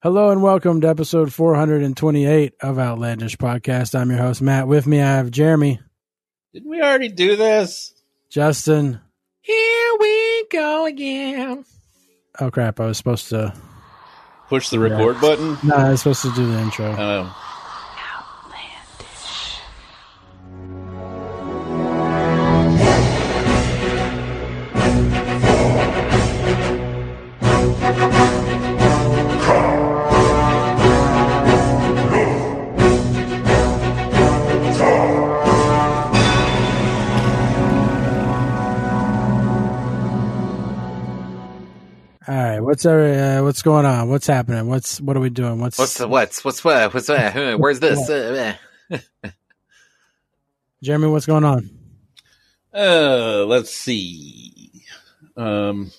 Hello and welcome to episode 428 of Outlandish Podcast. I'm your host, Matt. With me, I have Jeremy, Didn't we already do this? Justin. Here we go again. Oh, crap. I was supposed to. Push the record button. No, I was supposed to do the intro. Oh. What's uh, what's going on? What's happening? What's what are we doing? What's What's the what's what's what what's huh, where's this? Uh, uh. Jeremy? What's going on? Uh, let's see. Um,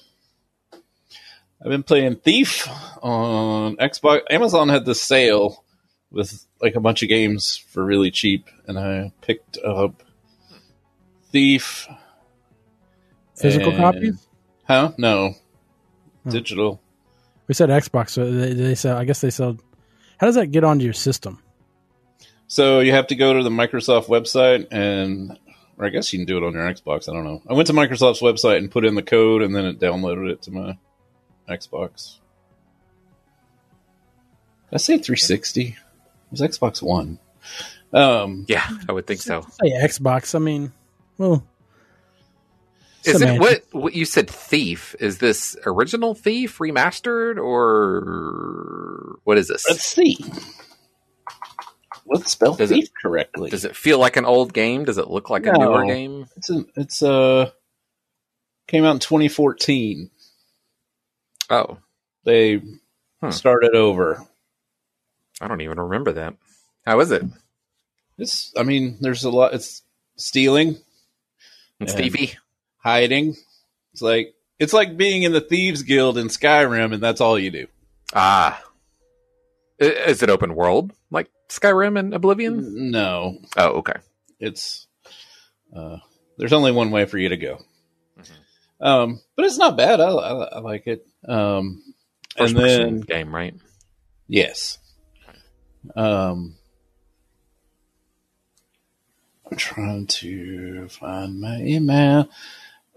I've been playing Thief on Xbox. Amazon had this sale with like a bunch of games for really cheap, and I picked up Thief. Physical and- copies? Huh? No, Digital. We said Xbox, so they, they sell. I guess they sell. How does that get onto your system? So you have to go to the Microsoft website and or I guess you can do it on your Xbox. I don't know. I went to Microsoft's website and put in the code and then it downloaded it to my Xbox. Did I say 360? It was Xbox One. Um, Yeah, I would think so. Say Xbox. I mean, well, Is it what what you said? Thief is this original Thief remastered or what is this? let's see. Let's spell Does it- thief correctly. Does it feel like an old game? Does it look like a No. newer game? It's a, it's uh came out in 2014. Oh, They Hmm. started over. I don't even remember that. How is it? It's I mean, there's a lot. It's stealing, And Yeah. Hiding. It's like it's like being in the thieves guild in Skyrim, and that's all you do. Ah, is it open world like Skyrim and Oblivion? No, Oh, okay. it's uh, there's only one way for you to go. Mhm. Um, but it's not bad. I, I, I like it. Um, First and then game, right? yes, um, I'm trying to find my email.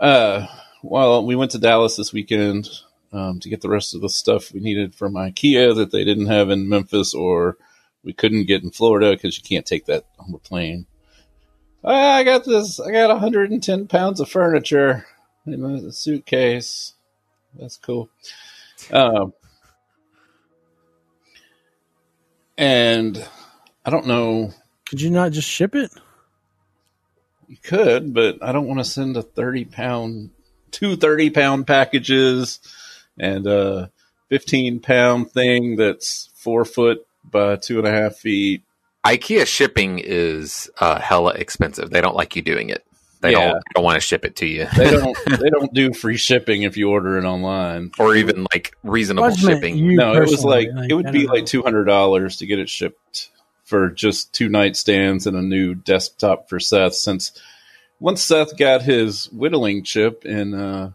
Uh, well, we went to Dallas this weekend um, to get the rest of the stuff we needed from IKEA that they didn't have in Memphis or we couldn't get in Florida because you can't take that on the plane. I got this. I got 110 pounds of furniture in a suitcase. That's cool. Um, and I don't know. could you not just ship it? You could, but I don't want to send a 30 pound, two 30 pound packages and a 15 pound thing that's four foot by two and a half feet. IKEA shipping is uh, hella expensive. They don't like you doing it. They Yeah. don't don't want to ship it to you, They don't, they don't do free shipping if you order it online. or even like reasonable Well, I just meant shipping. no, it was personally, like, it would be know. like $200 to get it shipped for just two nightstands and a new desktop for Seth since once Seth got his whittling chip in uh,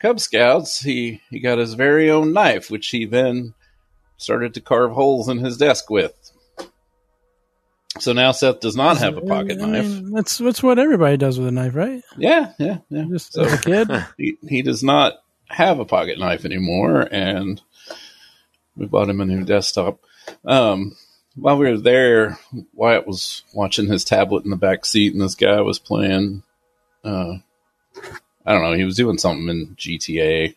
Cub Scouts, he, he got his very own knife, which he then started to carve holes in his desk with. So now Seth does not have a pocket I knife. that's that's what everybody does with a knife, right? Yeah, yeah, yeah. Just So- as a kid. he, he does not have a pocket knife anymore, and we bought him a new desktop. Um, while we were there, Wyatt was watching his tablet in the back seat, and this guy was playing. Uh, I don't know. He was doing something in GTA,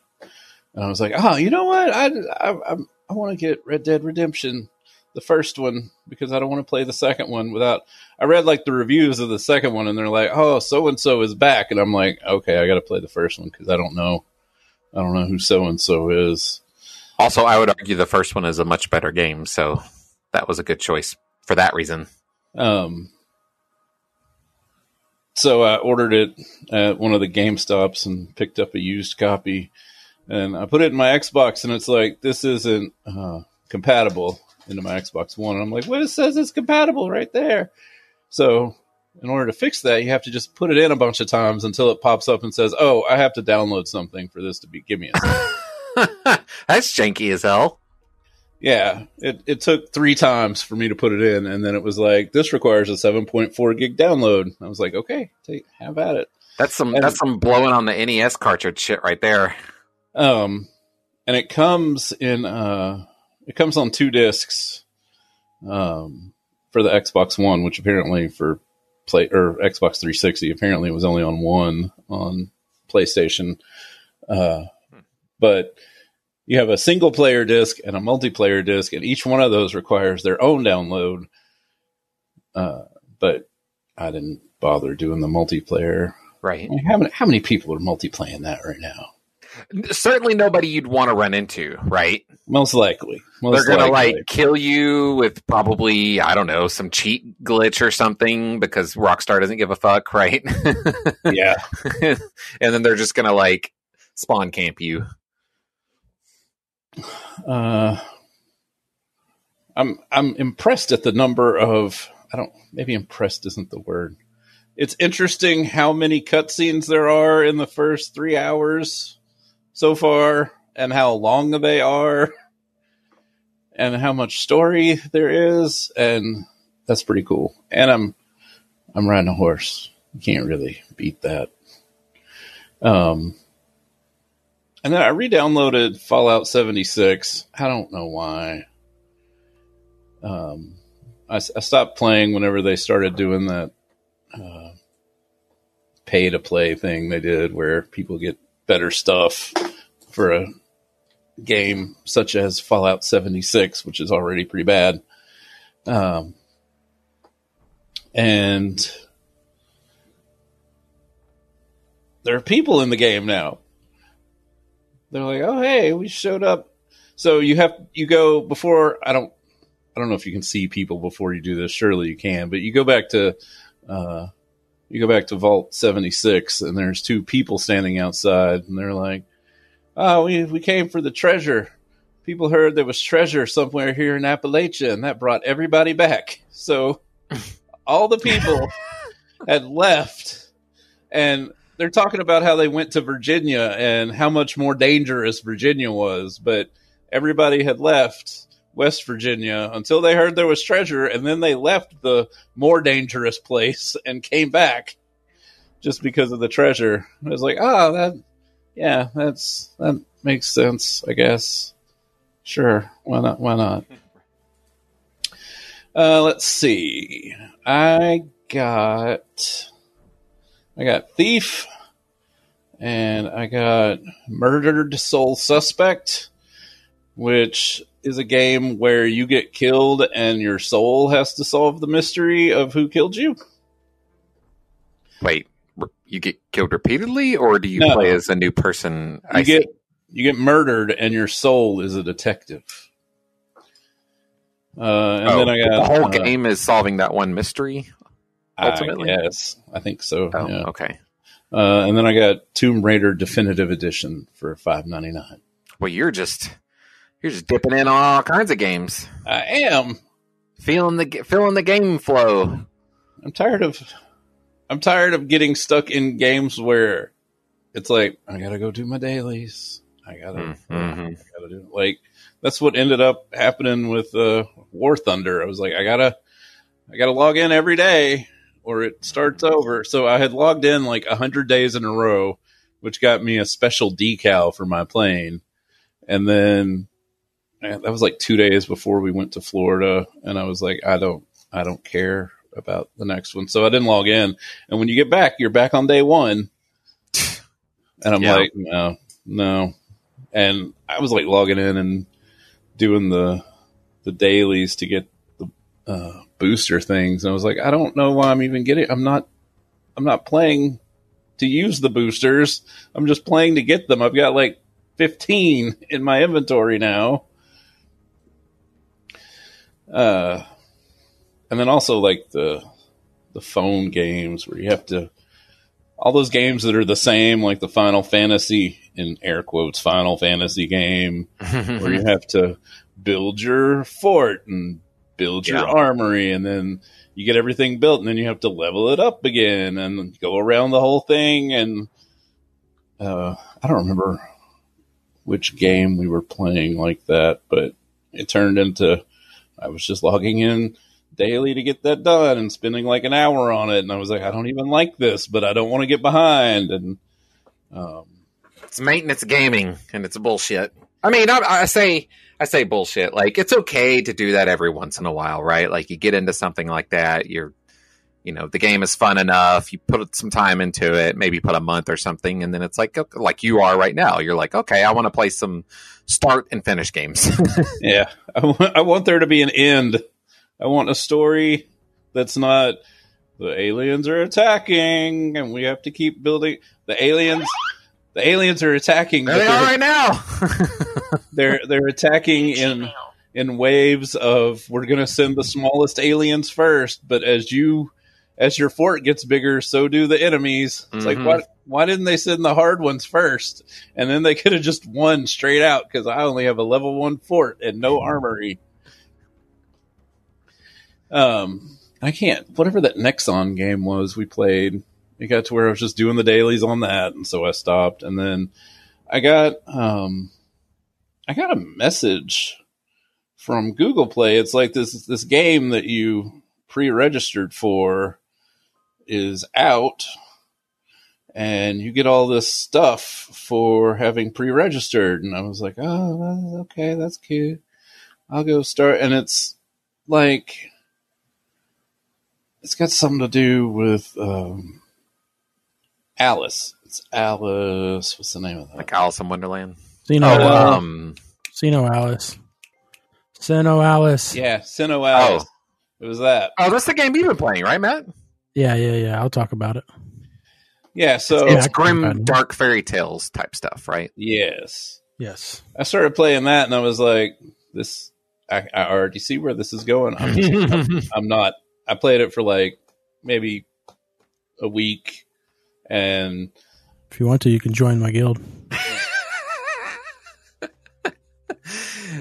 and I was like, "Oh, you know what? I I I, I want to get Red Dead Redemption, the first one, because I don't want to play the second one without." I read like the reviews of the second one, and they're like, "Oh, so and so is back," and I'm like, "Okay, I got to play the first one because I don't know, I don't know who so and so is." Also, I would argue the first one is a much better game, so that was a good choice for that reason. Um, so I ordered it at one of the Game Stops and picked up a used copy, and I put it in my Xbox, and it's like this isn't uh, compatible into my Xbox One. And I'm like, well, it says it's compatible right there. So in order to fix that, you have to just put it in a bunch of times until it pops up and says, "Oh, I have to download something for this to be give me." A That's janky as hell. Yeah, it, it took three times for me to put it in, and then it was like this requires a 7.4 gig download. I was like, okay, take, have at it. That's some And- that's some blowing on the NES cartridge shit right there. Um, and it comes in uh, it comes on two discs, um, for the Xbox One, which apparently for play or Xbox 360 apparently it was only on one on PlayStation. Uh, but you have a single player disc and a multiplayer disc, and each one of those requires their own download. Uh, but I didn't bother doing the multiplayer. Right. How many how many people are multiplaying that right now? Certainly nobody you'd want to run into, right? Most likely, Most They're gonna like kill you with probably I don't know some cheat glitch or something because Rockstar doesn't give a fuck, right? yeah. and then they're just gonna like spawn camp you. Uh, I'm I'm impressed at the number of I don't maybe impressed isn't the word. It's interesting how many cutscenes there are in the first three hours so far, and how long they are, and how much story there is, and that's pretty cool. And I'm I'm riding a horse. You can't really beat that. Um, and then I re-downloaded Fallout 76. I don't know why. Um, I, I stopped playing whenever they started doing that uh, pay to play thing they did, where people get better stuff for a game such as Fallout 76, which is already pretty bad. Um, and there are people in the game now. They're like, "Oh, hey, we showed up." So you have you go before. I don't. I don't know if you can see people before you do this. Surely you can, but you go back to. Uh, you go back to Vault seventy six, and there's two people standing outside, and they're like, "Oh, we we came for the treasure." People heard there was treasure somewhere here in Appalachia, and that brought everybody back. So all the people had left, and they're talking about how they went to Virginia and how much more dangerous Virginia was, but everybody had left West Virginia until they heard there was treasure, and then they left the more dangerous place and came back just because of the treasure. I was like, oh, that, yeah, that's that makes sense, I guess. Sure, why not? Why not? Uh, let's see. I got I got Thief and I got Murdered Soul Suspect, which is a game where you get killed and your soul has to solve the mystery of who killed you. Wait, you get killed repeatedly, or do you No. play as a new person? You I get see. you get murdered and your soul is a detective. Uh, and Oh, then I got the whole uh, game is solving that one mystery. Ultimately? I guess I think so. Oh, yeah. okay. Uh, and then I got Tomb Raider Definitive Edition for five ninety nine. Well, you're just you're just dipping in on all kinds of games, I am. feeling the feeling the game flow. I'm tired of. I'm tired of getting stuck in games where it's like I gotta go do my dailies. I gotta. Mhm. I gotta do like that's what ended up happening with uh, War Thunder. I was like, I gotta, I gotta log in every day or it starts over. So I had logged in like a hundred days in a row, which got me a special decal for my plane, and then man, that was like two days before we went to Florida, and I was like, I don't, I don't care about the next one, so I didn't log in. And when you get back, you're back on day one, and I'm Yeah. like, no, no, and I was like logging in and doing the the dailies to get the uh, booster things, and I was like, I don't know why I'm even getting. I'm not. I'm not playing to use the boosters. I'm just playing to get them. I've got like 15 in my inventory now. Uh, and then also like the the phone games where you have to all those games that are the same, like the Final Fantasy in air quotes Final Fantasy game, where you have to build your fort and build your Yeah. armory, and then you get everything built, and then you have to level it up again and go around the whole thing. And uh, I don't remember which game we were playing like that, but it turned into I was just logging in daily to get that done and spending like an hour on it. And I was like, I don't even like this, but I don't want to get behind. And um, it's maintenance gaming, and it's bullshit. I mean, I, I say I say bullshit. Like it's okay to do that every once in a while, right? Like you get into something like that, you're you know the game is fun enough you put some time into it maybe put a month or something and then it's like like you are right now. You're like okay i want to play some start and finish games. Yeah. I want there to be an end. I want a story that's not the aliens are attacking and we have to keep building the aliens the aliens are attacking there they are right now they're they're attacking in in waves of we're going to send the smallest aliens first but as you as your fort gets bigger, so do the enemies. It's mm-hmm. like, why, why didn't they send the hard ones first? And then they could have just won straight out because I only have a level one fort and no armory. Um, I can't, whatever that Nexon game was we played, it got to where I was just doing the dailies on that. And so I stopped. And then I got, um, I got a message from Google Play. It's like this, this game that you pre-registered for is out and you get all this stuff for having pre-registered. And i was like oh okay that's cute. I'll go start. And it's like it's got something to do with um, alice. It's alice. What's the name of that? Like alice in wonderland Sino, oh, um, SINoALICE. Sino Alice. Yeah, SINoALICE. Oh. It was that. Oh, that's the game you've been playing, right, Matt? Yeah, yeah, yeah. I'll talk about it. Yeah, so it's, it's grim, dark fairy tales type stuff, right? Yes, yes. I started playing that, and I was like, "This, I, I already see where this is going." I'm, I'm, I'm not. I played it for like maybe a week, and if you want to, you can join my guild.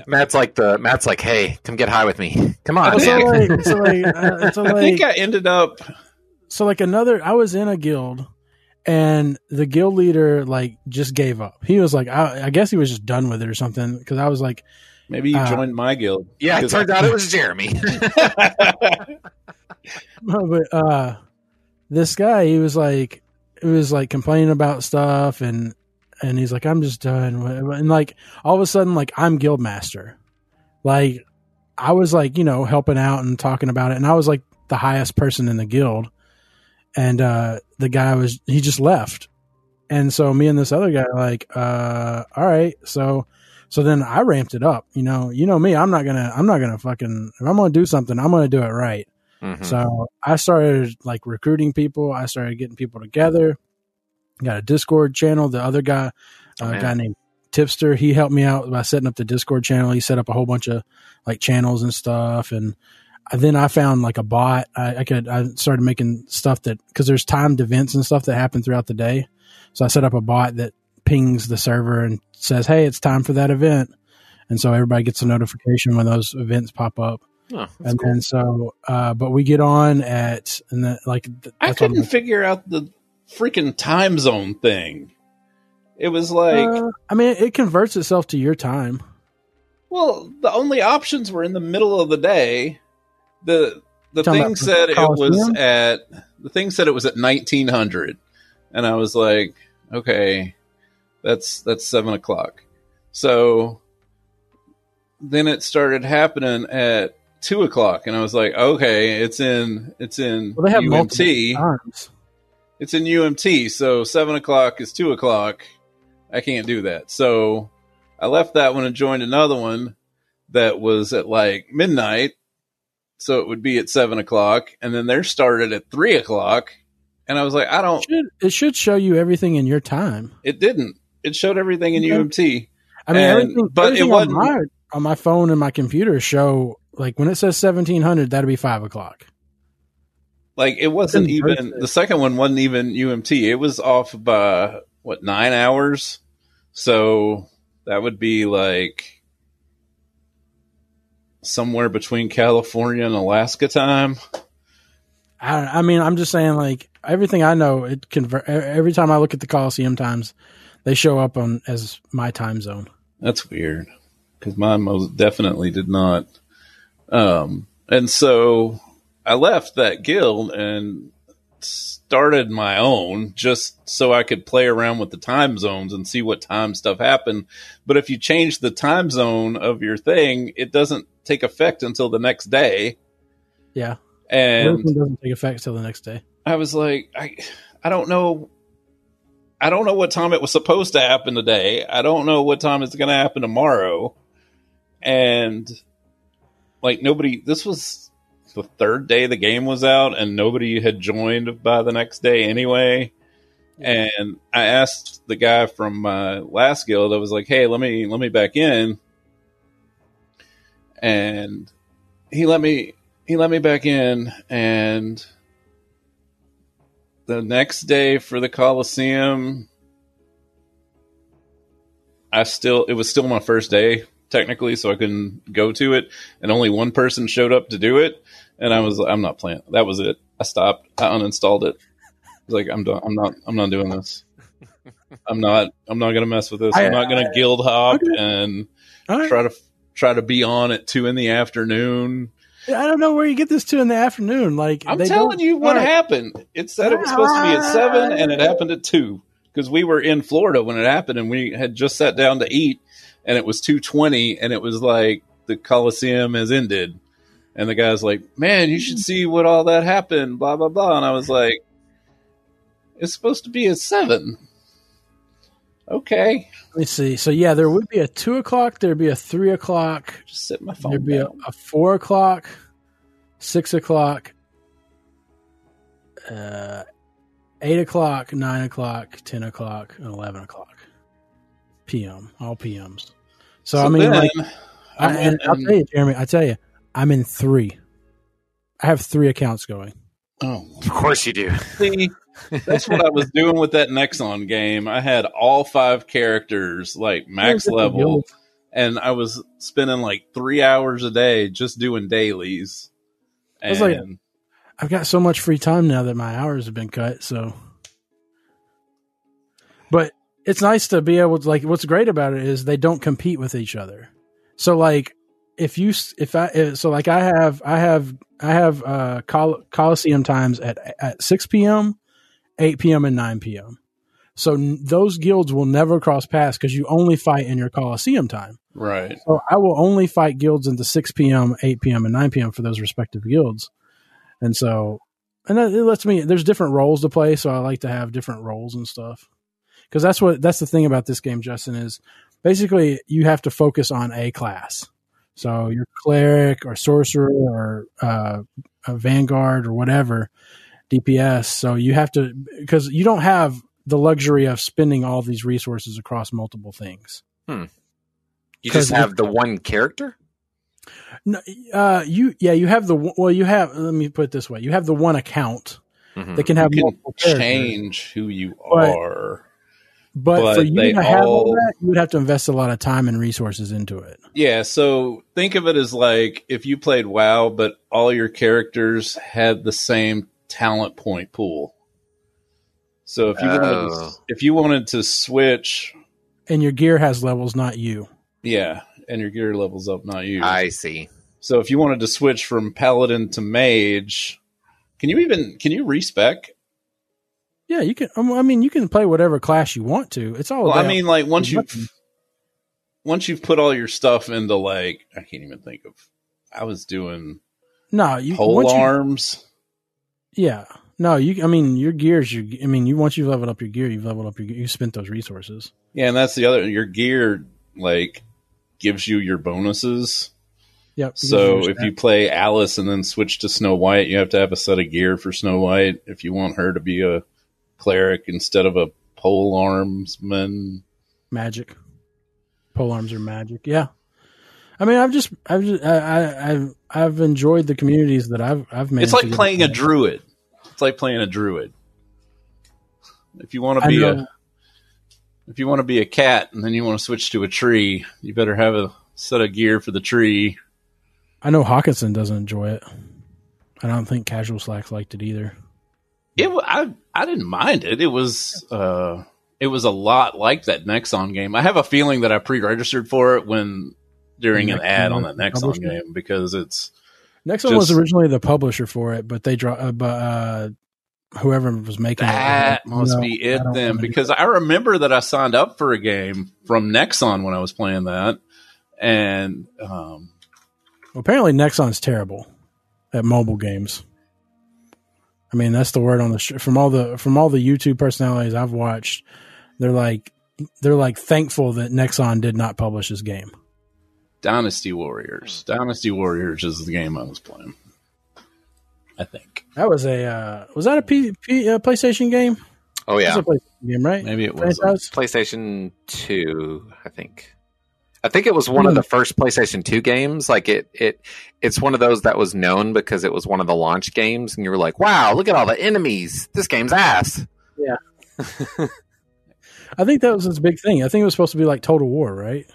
Matt's like the Matt's like, hey, come get high with me. Come on. So like, so like, uh, so like, I think I ended up so like another i was in a guild and the guild leader like just gave up he was like i, I guess he was just done with it or something because i was like maybe you uh, joined my guild yeah it turns out it was jeremy no, but uh this guy he was like he was like complaining about stuff and and he's like i'm just done and like all of a sudden like i'm guild master like i was like you know helping out and talking about it and i was like the highest person in the guild and uh, the guy was he just left, and so me and this other guy like, uh, all right, so so then I ramped it up. You know, you know me, I'm not gonna I'm not gonna fucking if I'm gonna do something, I'm gonna do it right. Mm-hmm. So I started like recruiting people. I started getting people together. Got a Discord channel. The other guy, uh, a guy named Tipster, he helped me out by setting up the Discord channel. He set up a whole bunch of like channels and stuff, and then I found like a bot. I, I could I started making stuff that because there's timed events and stuff that happen throughout the day. So I set up a bot that pings the server and says, "Hey, it's time for that event," and so everybody gets a notification when those events pop up. Oh, and cool. then so, uh, but we get on at and then like I couldn't figure out the freaking time zone thing. It was like uh, I mean, it converts itself to your time. Well, the only options were in the middle of the day the the thing said it was at the thing said it was at 1900 and i was like okay that's that's seven o'clock so then it started happening at two o'clock and i was like okay it's in it's in well, they have umt times. It's in umt so seven o'clock is two o'clock i can't do that so i left that one and joined another one that was at like midnight so it would be at seven o'clock, and then they're started at three o'clock. And I was like, I don't. It should, it should show you everything in your time. It didn't. It showed everything in okay. UMT. I mean, and, everything, but everything it wasn't on my, on my phone and my computer show like when it says seventeen hundred, that'd be five o'clock. Like it wasn't even the second one wasn't even UMT. It was off by what nine hours. So that would be like somewhere between California and Alaska time. I, I mean, I'm just saying, like everything I know, it convert every time I look at the Coliseum times, they show up on as my time zone. That's weird. because mine most definitely did not. Um, and so I left that guild and started my own just so I could play around with the time zones and see what time stuff happened. But if you change the time zone of your thing, it doesn't take effect until the next day. Yeah. And Everything doesn't take effect till the next day. I was like, I, I don't know. I don't know what time it was supposed to happen today. I don't know what time it's going to happen tomorrow. And like nobody, this was the third day the game was out and nobody had joined by the next day anyway. And I asked the guy from my last guild, I was like, Hey, let me, let me back in. And he let me, he let me back in and the next day for the Coliseum, I still it was still my first day technically, so I couldn't go to it, and only one person showed up to do it, and I was I'm not playing. That was it. I stopped. I uninstalled it. I was like I'm done. I'm not. I'm not doing this. I'm not. I'm not gonna mess with this. I'm not gonna guild hop okay. and right. try to try to be on at two in the afternoon. I don't know where you get this to in the afternoon. Like I'm telling you what right. happened. It said it was supposed to be at seven, and it happened at two because we were in Florida when it happened, and we had just sat down to eat, and it was two twenty, and it was like the Coliseum has ended, and the guy's like, "Man, you should see what all that happened." Blah blah blah, and I was like, "It's supposed to be at seven. Okay, Let me see. So yeah, there would be a two o'clock. There'd be a three o'clock. just set my phone There'd be a, a four o'clock, six o'clock, uh, eight o'clock, nine o'clock, ten o'clock, and eleven o'clock p.m. All p.m.s. So, I mean, like, I, I and went I'll tell you, Jeremy. I tell you, I'm in three. I have three accounts going. oh Of course you do. See, that's what I was doing with that Nexon game. I had all five characters like max level, and I was spending like three hours a day just doing dailies. I was like- I've got so much free time now that my hours have been cut. So, but it's nice to be able to like. What's great about it is they don't compete with each other. So, like, if you if I so like I have I have I have uh Col- Coliseum times at at six p.m., eight p.m., and nine p.m. So n- those guilds will never cross paths because you only fight in your Coliseum time. right, So I will only fight guilds into 6 p.m., 8 p.m., and 9 p.m. for those respective guilds. And so, and that, it lets me, there's different roles to play. So I like to have different roles and stuff. Cause that's what, that's the thing about this game, Justin, is basically you have to focus on a class. So your cleric or sorcerer or uh, a vanguard or whatever, DPS. So you have to, because you don't have the luxury of spending all these resources across multiple things. You just have the one character? No, uh, you yeah, you have the well, you have. Let me put it this way: you have the one account Mhm. that can have you can multiple characters. change who you But- are. But, but for you they to have all all- that, you would have to invest a lot of time and resources into it. Yeah, so think of it as like if you played WoW, but all your characters had the same talent point pool. So if you wanted to, Oh. if you wanted to switch, And your gear has levels, not you. yeah, and your gear levels up, not you. I see. So if you wanted to switch from paladin to mage, can you even can you respec? Yeah, you can. um, I mean, you can play whatever class you want to. It's all. Well, I mean, like once you've once you've put all your stuff into like I can't even think of. I was doing no, you. pole once you- arms. yeah, no, you. I mean, your gears. You. I mean, you once you've leveled up your gear, you've leveled up your. You spent those resources. Yeah, and that's the other. Your gear like gives you your bonuses. Yep. So if you play Alice and then switch to Snow White, you have to have a set of gear for Snow White if you want her to be a cleric instead of a pole armsman. magic, pole arms are magic. Yeah. I mean, I've just, I've, just, I, I, I've, I've enjoyed the communities that I've, I've made. It's like playing a druid. It's like playing a druid. If you want to be a if you want to be a cat and then you want to switch to a tree, you better have a set of gear for the tree. I know Hawkinson doesn't enjoy it. I don't think Casual Slacks liked it either. It I I didn't mind it. It was uh it was a lot like that Nexon game. I have a feeling that I pre-registered for it when during an ad on that Nexon game because it's Nexon was originally the publisher for it, but they draw. Uh, but uh, whoever was making that it, must no, be it then because I remember that I signed up for a game from Nexon when I was playing that, and um, Well, apparently, Nexon's terrible at mobile games. I mean, that's the word on the sh- from all the from all the YouTube personalities I've watched. They're like they're like thankful that Nexon did not publish this game. Dynasty Warriors. Dynasty Warriors is the game I was playing. I think That was a uh, was that a P, P, uh, PlayStation game? Oh It yeah, was a PlayStation game, right? maybe it was. PlayStation Two, I think. I think it was one of hmm. the first PlayStation Two games. Like it, it, it's one of those that was known because it was one of the launch games, and you were like, "Wow, look at all the enemies! This game's ass." Yeah. I think that was his big thing. I think it was supposed to be like Total War, right?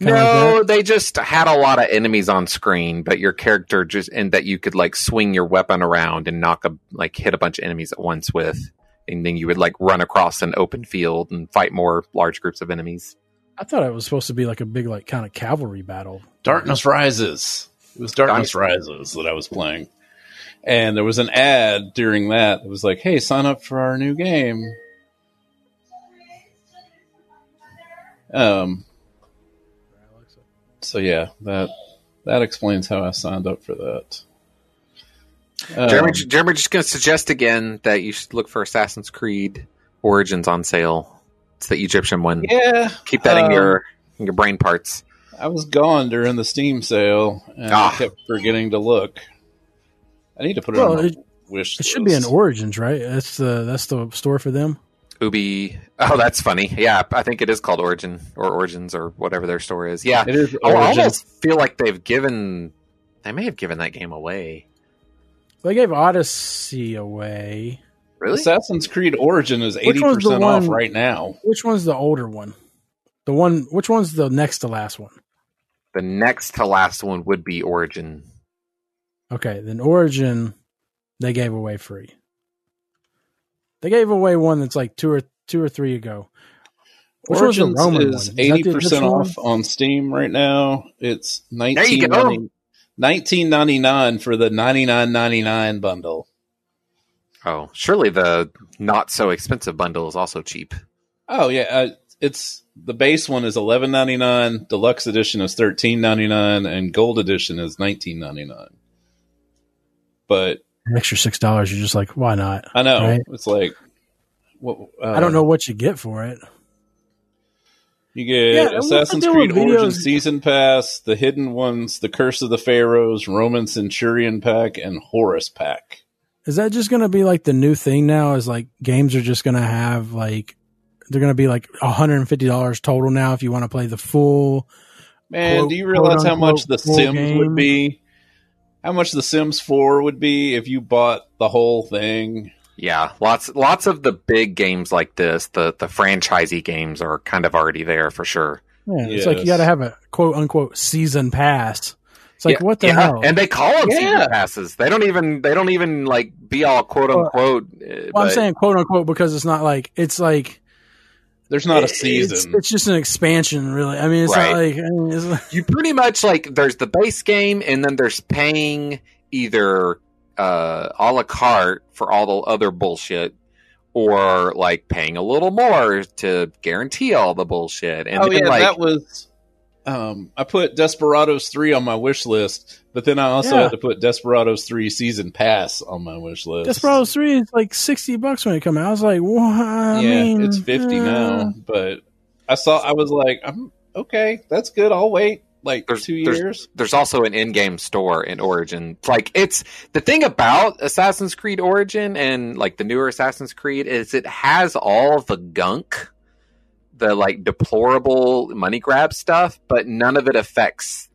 Like no, they just had a lot of enemies on screen, but your character just and that you could like swing your weapon around and knock a like hit a bunch of enemies at once with, and then you would like run across an open field and fight more large groups of enemies. I thought it was supposed to be like a big like kind of cavalry battle. Darkness Rises. It was Darkness Darkness- Rises that I was playing. And there was an ad during that that was like, hey, sign up for our new game. Um so yeah, that that explains how I signed up for that. Um, Jeremy, Jeremy, just going to suggest again that you should look for Assassin's Creed Origins on sale. It's the Egyptian one. yeah, Keep that in um, your in your brain parts. I was gone during the Steam sale and Ah. I kept forgetting to look. I need to put it Well, on my it- wish It should be in. Origins, right? That's the that's the store for them. Ubi. Oh, that's funny. Yeah, I think it is called Origin or Origins or whatever their store is. Yeah, It is I I almost feel like they've given. They may have given that game away. They gave Odyssey away. Really? Assassin's Creed Origin is eighty percent off one- right now. Which one's the older one? The one. Which one's the next to last one? the next to last one would be Origin. Okay, then Origin, they gave away free. They gave away one that's like two or two or three ago. Which one's the Origins Roman is Is that the eighty percent off one? on Steam right now. It's you nineteen go. ninety nineteen ninety nine for the ninety nine ninety nine bundle. Oh, surely the not so expensive bundle is also cheap. Oh yeah, uh, it's the base one is eleven ninety nine. Deluxe edition is thirteen ninety nine, and gold edition is nineteen ninety nine. But An extra six dollars. You're just like, why not? I know Right. it's like, what, uh, I don't know what you get for it. You get Yeah, Assassin's Creed with Origin? Season Pass, the Hidden Ones, the Curse of the Pharaohs, Roman Centurion Pack, and Horus Pack. Is that just going to be like the new thing now? Is like games are just going to have like they're going to be like one hundred and fifty dollars total now if you want to play the full. Man, Quote- do you realize how much the Sims game. would be? How much the Sims 4 would be if you bought the whole thing? Yeah, lots lots of the big games like this, the the franchisee games are kind of already there for sure. Yeah, it's like you got to have a quote unquote season pass. It's like Yeah, what the yeah, hell? And they call them Yeah. season passes. They don't even they don't even like be all quote Well, unquote. uh, well, I'm saying quote unquote because it's not like it's like There's not a it's- season. It's, just an expansion, really. I mean, it's Right. not like, I mean, it's like you pretty much like there's the base game and then there's paying either uh a la carte for all the other bullshit or like paying a little more to guarantee all the bullshit and oh, then, yeah, like that was. Um, I put Desperados 3 on my wish list, but then I also Yeah. had to put Desperados 3 Season Pass on my wish list. Desperados Three is like sixty bucks when it come out. I was like, what? I yeah, mean, it's 50 uh, now, but I saw, I was like, I'm okay, that's good. I'll wait like There's- two there's- years. there's also an in-game store in Origin. Like it's the thing about Assassin's Creed Origin and like the newer Assassin's Creed is it has all the gunk, the like deplorable money grab stuff, but none of it affects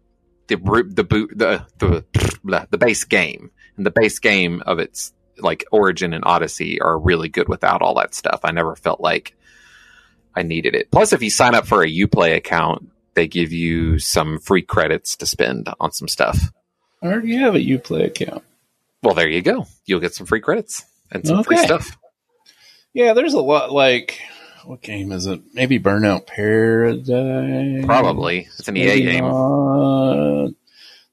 the the boot the the the base game. And the base game of its like Origin and Odyssey are really good without all that stuff. I never felt like I needed it. Plus, if you sign up for a UPlay account, they give you some free credits to spend on some stuff. I already have a Uplay account. Well, there you go. You'll get some free credits and some free stuff. Yeah, there's a lot like what game is it? Maybe Burnout Paradise. Probably it's an EA game. not.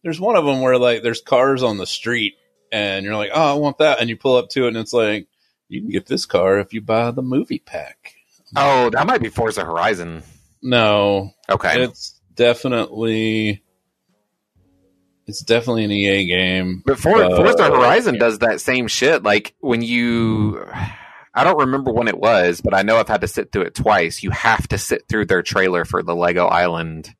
There's one of them where like there's cars on the street, and you're like, oh, I want that, and you pull up to it, and it's like, you can get this car if you buy the movie pack. Oh, that might be Forza Horizon. No, Okay, it's definitely, it's definitely an EA game. but For, uh, Forza Horizon does that same shit. Like when you, I don't remember when it was, but I know I've had to sit through it twice. You have to sit through their trailer for the Lego Island,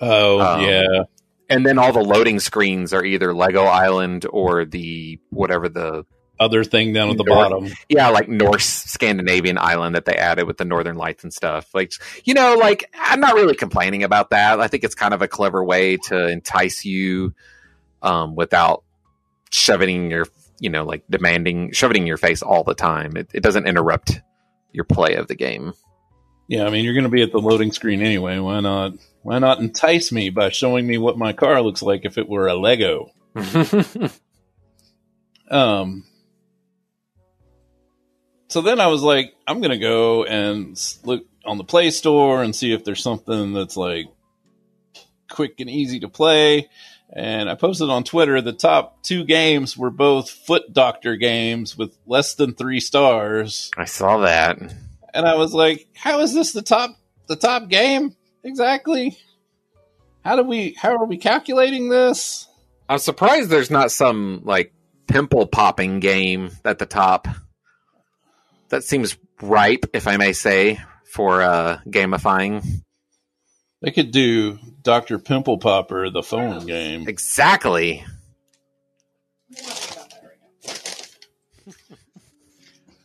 Oh Um, yeah, and then all the loading screens are either Lego Island or the whatever the other thing down at the North- bottom. yeah, like Norse Scandinavian island that they added with the Northern Lights and stuff. Like, you know, like I'm not really complaining about that. I think it's kind of a clever way to entice you um, without shoving your, you know, like demanding, shoving in your face all the time. It, it doesn't interrupt your play of the game. Yeah, I mean, you're going to be at the loading screen anyway. Why not? Why not entice me by showing me what my car looks like if it were a Lego? Um. So then I was like, I'm going to go and look on the Play Store and see if there's something that's like quick and easy to play. And I posted on Twitter the top two games were both Foot Doctor games with less than three stars. I saw that. and I was like, "How is this the top the top game exactly? How do we how are we calculating this?" I'm surprised there's not some like pimple popping game at the top. That seems ripe, if I may say, for uh, gamifying. They could do Doctor Pimple Popper, the phone game. Exactly.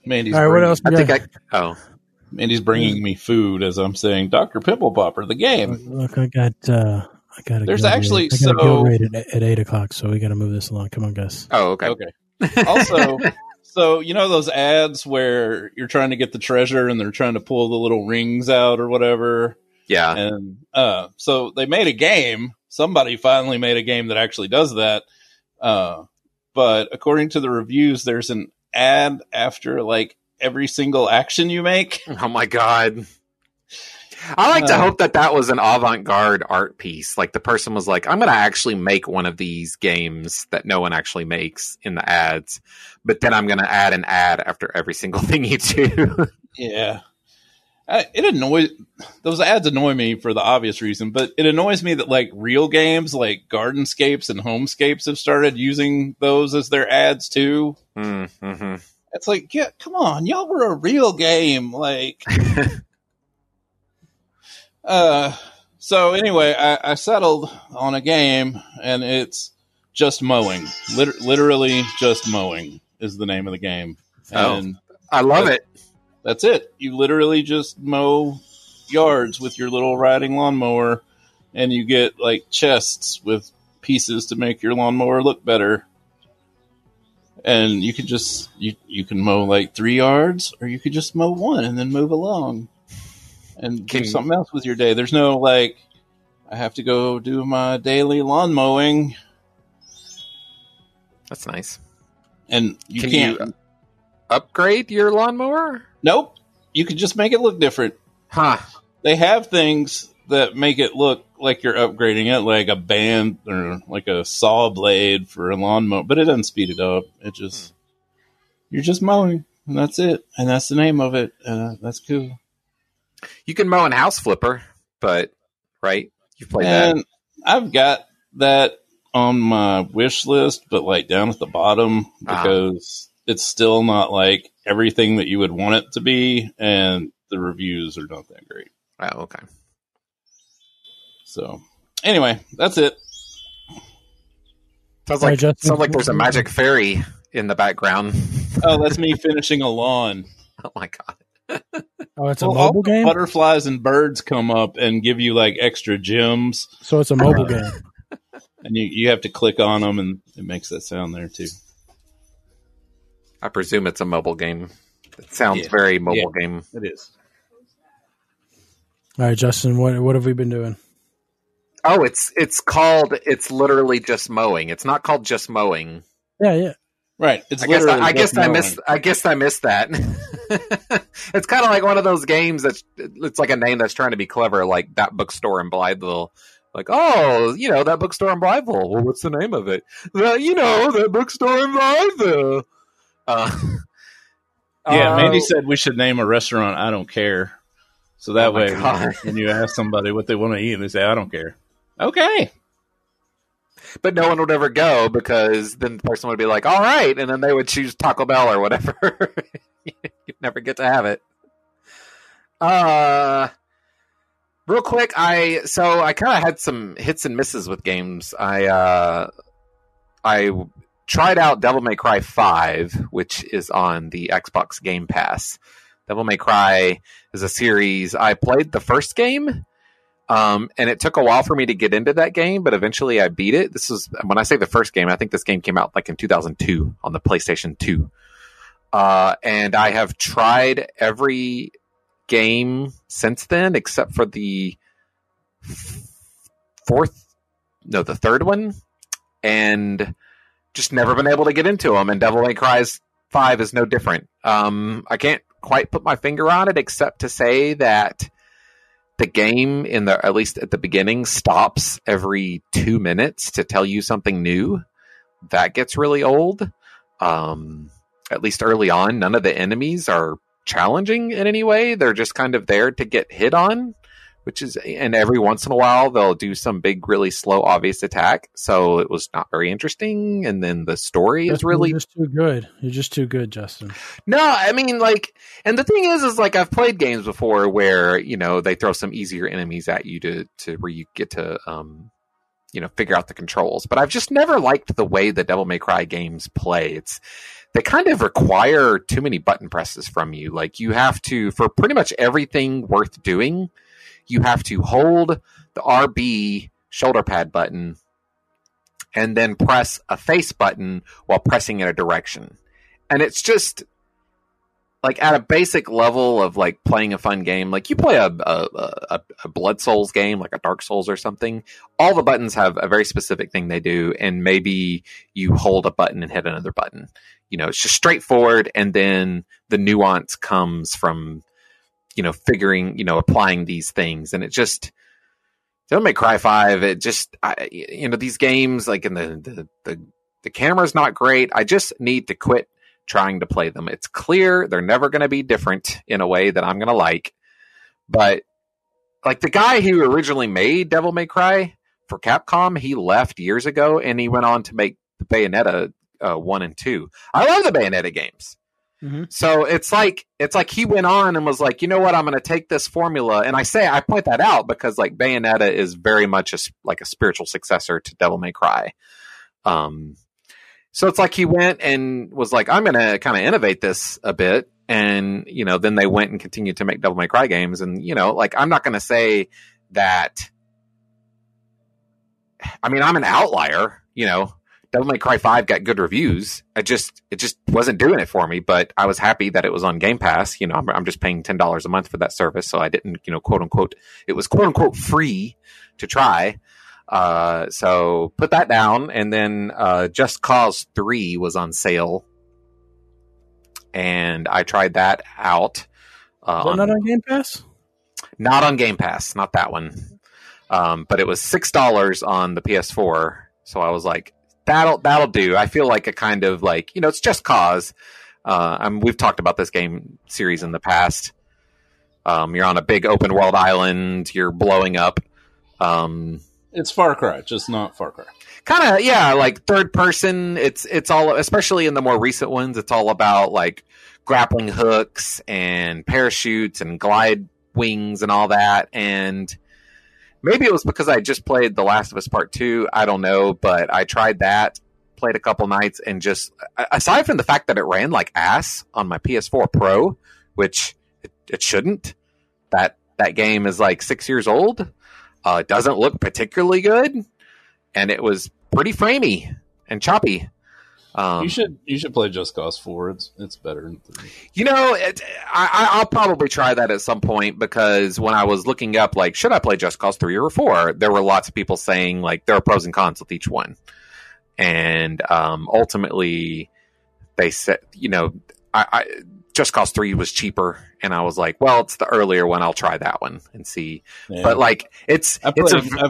Mandy's All right, what bringing, else? I we think? I. Oh, Mandy's bringing me food as I'm saying Doctor Pimple Popper, the game. Look, I got. uh I got. There's actually- I got so- guild raid at, at eight o'clock, so we got to move this along. Come on, guys. oh, okay. Okay. Also, so you know those ads where you're trying to get the treasure and they're trying to pull the little rings out or whatever. Yeah. and uh, so they made a game. Somebody finally made a game that actually does that. Uh, but according to the reviews, there's an ad after like every single action you make. Oh my god. I like to Uh, hope that that was an avant-garde art piece. Like the person was like, "I'm going to actually make one of these games that no one actually makes in the ads, but then I'm going to add an ad after every single thing you do." Yeah. I, it annoys those ads annoy me for the obvious reason, but it annoys me that like real games like Gardenscapes and Homescapes have started using those as their ads too. mm-hmm. It's like, yeah, come on, y'all were a real game. Like, uh, so anyway, I, I settled on a game, and it's just mowing. Lit- literally, just mowing is the name of the game, Oh. and I love it. That's it. You literally just mow yards with your little riding lawnmower, and you get like chests with pieces to make your lawnmower look better. And you can just you you can mow like three yards, or you could just mow one and then move along, and Can- do something else with your day. There's no like, I have to go do my daily lawn mowing, That's nice. and you Can can't. you upgrade your lawnmower? Nope, you can just make it look different. Huh. they have things that make it look like you're upgrading it, like a band or like a saw blade for a lawnmower, but it doesn't speed it up. It just you're just mowing, and that's it, and that's the name of it. Uh, that's cool. You can mow an house flipper, but right? You've played that. I've got that on my wish list, but like down at the bottom Ah. because it's still not like everything that you would want it to be, and the reviews are not that great. Oh, okay. So anyway, that's it. Sounds like Justin. sounds like there's a magic fairy in the background. Oh, that's me finishing a lawn. Oh my god. Oh, it's a Well, mobile game. Butterflies and birds come up and give you like extra gems, So it's a mobile game. and you, you have to click on them, and it makes that sound there too. I presume it's a mobile game. It sounds Yeah. very mobile game. It is. All right, Justin. What what have we been doing? Oh, it's it's called it's literally just mowing. It's not called just mowing. Yeah, yeah. Right. It's I guess I, I just guess I missed I guess I missed that. it's kind of like one of those games that's it's like a name that's trying to be clever, like that bookstore in Blytheville. Like, oh, you know that bookstore in Blytheville. Well, what's the name of it? The, you know that bookstore in Blytheville. Uh, Yeah, Mandy said we should name a restaurant. I don't care. So that Oh way, God. when you ask somebody what they want to eat, and they say, "I don't care." Okay. but no one would ever go because then the person would be like, "All right," and then they would choose Taco Bell or whatever. You'd never get to have it. Uh, real quick, I so I kind of had some hits and misses with games. I uh, I tried out Devil May Cry Five, which is on the Xbox Game Pass. Devil May Cry is a series. I played the first game. Um, and it took a while for me to get into that game, but eventually I beat it. This is when I say the first game, I think this game came out like in 2002 on the PlayStation 2. Uh, and I have tried every game since then, except for the fourth, no, the third one, and just never been able to get into them. And Devil May Cry 5 is no different. Um, I can't quite put my finger on it, except to say that the game in the at least at the beginning stops every two minutes to tell you something new that gets really old um at least early on none of the enemies are challenging in any way they're just kind of there to get hit on which is and every once in a while they'll do some big really slow obvious attack so it was not very interesting and then the story is really you're just too good. You're just too good, Justin. no, I mean like and the thing is is like I've played games before where, you know, they throw some easier enemies at you to to where you get to um you know, figure out the controls. But I've just never liked the way the Devil May Cry games play. It's they kind of require too many button presses from you. Like you have to for pretty much everything worth doing, you have to hold the RB shoulder pad button and then press a face button while pressing in a direction. And it's just like at a basic level of like playing a fun game, like you play a, a, a, a Blood Souls game, like a Dark Souls or something, all the buttons have a very specific thing they do, and maybe you hold a button and hit another button. You know, it's just straightforward, and then the nuance comes from, you know, figuring, you know, applying these things, and it just Devil May Cry Five. It just, I, you know, these games like in the the the, the camera's not great. I just need to quit trying to play them. It's clear they're never going to be different in a way that I'm going to like. But like the guy who originally made Devil May Cry for Capcom, he left years ago and he went on to make the Bayonetta uh, 1 and 2. I love the Bayonetta games. Mhm. So it's like it's like he went on and was like, you know what, I'm going to take this formula, and I say I point that out because like Bayonetta is very much a, like a spiritual successor to Devil May Cry. Um, so it's like he went and was like, I'm going to kind of innovate this a bit. And, you know, then they went and continued to make Devil May Cry games. And, you know, like, I'm not going to say that. I mean, I'm an outlier, you know. Devil May Cry 5 got good reviews. I just, it just wasn't doing it for me, but I was happy that it was on Game Pass. You know, I'm, I'm just paying $10 a month for that service. So I didn't, you know, quote unquote, it was quote unquote free to try. Uh, so put that down, and then uh, Just Cause Three was on sale, and I tried that out. Uh, on- not on Game Pass? not on Game Pass, not that one. Um, but it was six dollars on the PS4, so I was like, "That'll that'll do." I feel like a kind of like you know, it's Just Cause. Uh, i we've talked about this game series in the past. Um, you're on a big open world island. You're blowing up. Um, It's Far Cry, just not Far Cry. kind of yeah like third person it's it's all especially in the more recent ones it's all about like grappling hooks and parachutes and glide wings and all that and maybe it was because i just played the last of us part 2 i don't know but i tried that played a couple nights and just aside from the fact that it ran like ass on my ps4 pro which it, it shouldn't that that game is like 6 years old uh, doesn't look particularly good and it was pretty framey and choppy. Um, you should you should play Just Cause Four. It's it's better than three. You know, it, I, I- I'll probably try that at some point because when I was looking up, like, should I play Just Cause 3 or 4, there were lots of people saying, like, there are pros and cons with each one. And um, ultimately, they said, you know, I, I Just Cause Three was cheaper, and I was like, well, it's the earlier one. I'll try that one and see. Yeah. But like, it's I, it's played, a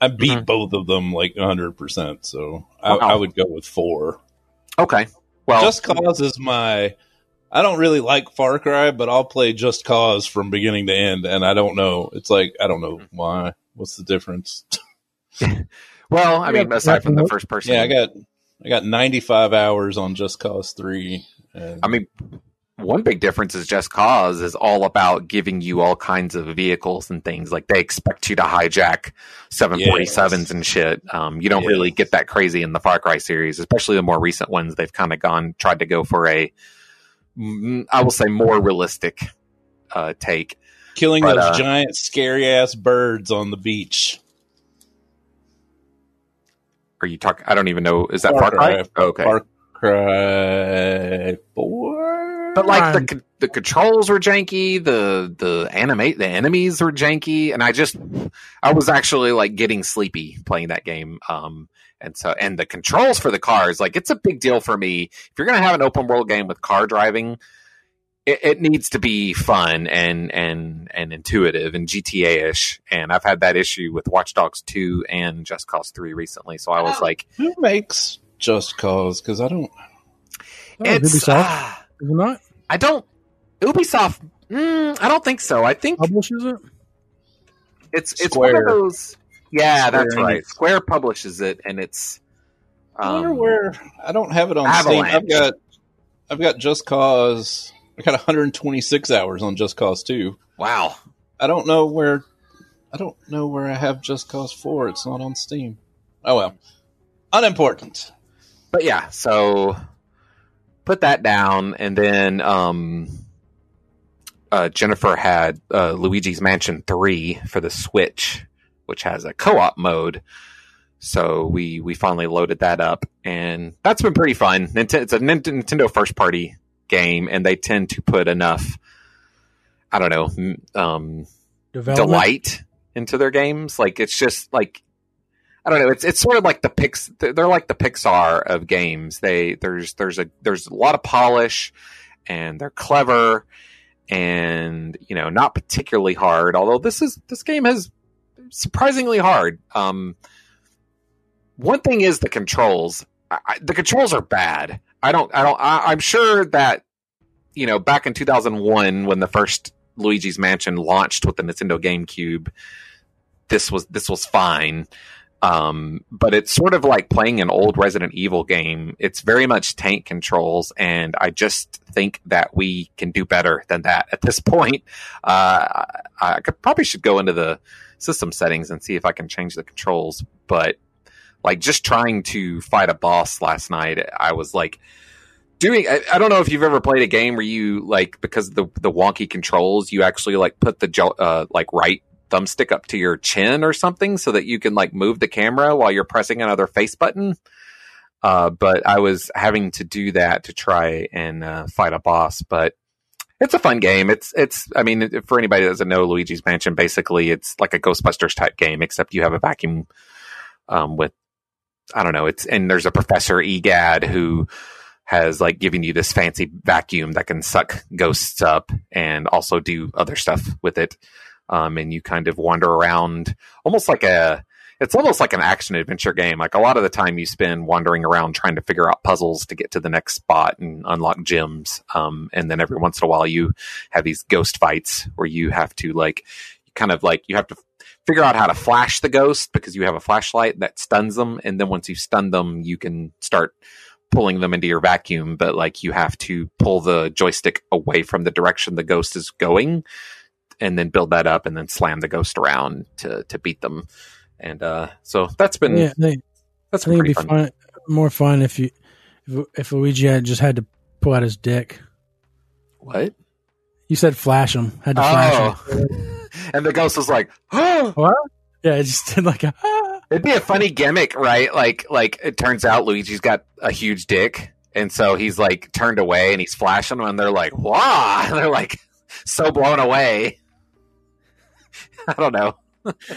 I, I beat Mhm. both of them like 100%, so I, Wow. I would go with four. Okay. Well, Just Cause is my. I don't really like Far Cry, but I'll play Just Cause from beginning to end, and I don't know. It's like I don't know why. What's the difference? well, I mean, aside from the first person, yeah, I got I got 95 hours on Just Cause Three. And I mean, one big difference is Just Cause is all about giving you all kinds of vehicles and things. Like they expect you to hijack 747s Yes. and shit. Um, you don't Yes. really get that crazy in the Far Cry series, especially the more recent ones. They've kind of gone tried to go for a, mm, will say, more realistic uh, take. killing but, those uh, giant scary ass birds on the beach. Are you talking? I don't even know. Is that Far Far Cry? Cry. okay. Far Cry Four. But like the the controls were janky, the the animate the enemies were janky, and I just I was actually like getting sleepy playing that game. Um, and so and the controls for the cars, like it's a big deal for me. If you're gonna have an open world game with car driving, it, it needs to be fun and and and intuitive and GTA ish. And I've had that issue with Watch Dogs two and Just Cause three recently. So I was like, Who makes Just Cause? Because I don't. Oh, it's Ubisoft, ah, is it not? I don't Ubisoft. Mm, I don't think so. I think Publishes it? It's it's one of those. Yeah, Square that's right. Enix. Square publishes it, and it's. I wonder Um, where. I don't have it on Avalanche. Steam. I've got. I've got Just Cause. I got 126 hours on Just Cause 2. wow. I don't know where. I don't know where I have Just Cause 4. It's not on Steam. Oh well. Unimportant. But yeah, so put that down, and then um, uh, Jennifer had uh, Luigi's Mansion Three for the Switch, which has a co-op mode. So we we finally loaded that up, and that's been pretty fun. It's a Nintendo first party game, and they tend to put enough. I don't know, um, delight into their games. Like it's just like I don't know. It's it's sort of like the Pix. They're like the Pixar of games. They there's there's a there's a lot of polish, and they're clever, and you know not particularly hard. Although this is this game has surprisingly hard. Um, one thing is the controls. I, I, the controls are bad. I don't. I don't. I, I'm sure that you know back in 2001 when the first Luigi's Mansion launched with the Nintendo GameCube, this was this was fine. Um, but it's sort of like playing an old Resident Evil game. It's very much tank controls, and I just think that we can do better than that at this point. Uh, I, could probably should go into the system settings and see if I can change the controls. But like just trying to fight a boss last night, I was like doing. I, I don't know if you've ever played a game where you like because the the wonky controls, you actually like put the jo- uh, like right thumbstick up to your chin or something so that you can like move the camera while you're pressing another face button. Uh, but I was having to do that to try and uh, fight a boss. But it's a fun game. It's it's. I mean, for anybody that doesn't know, Luigi's Mansion basically it's like a Ghostbusters type game, except you have a vacuum um, with I don't know. It's and there's a Professor Egad who has like given you this fancy vacuum that can suck ghosts up and also do other stuff with it um, and you kind of wander around almost like a it's almost like an action adventure game. Like a lot of the time you spend wandering around trying to figure out puzzles to get to the next spot and unlock gems. Um, and then every once in a while you have these ghost fights where you have to like kind of like you have to figure out how to flash the ghost because you have a flashlight that stuns them. And then once you stun them you can start pulling them into your vacuum. But like you have to pull the joystick away from the direction the ghost is going and then build that up and then slam the ghost around to to beat them. And uh, so that's been Yeah, think, that's been pretty fun. fun, more fun if you if, if Luigi had just had to pull out his dick. What? You said flash him. Had to flash him. Oh. and the ghost was like, "Oh, What? Yeah, it just did like a. Ah. it'd be a funny gimmick, right? Like like it turns out Luigi's got a huge dick." And so he's like turned away and he's flashing them and they're like, wow. And they're like so blown away. I don't know.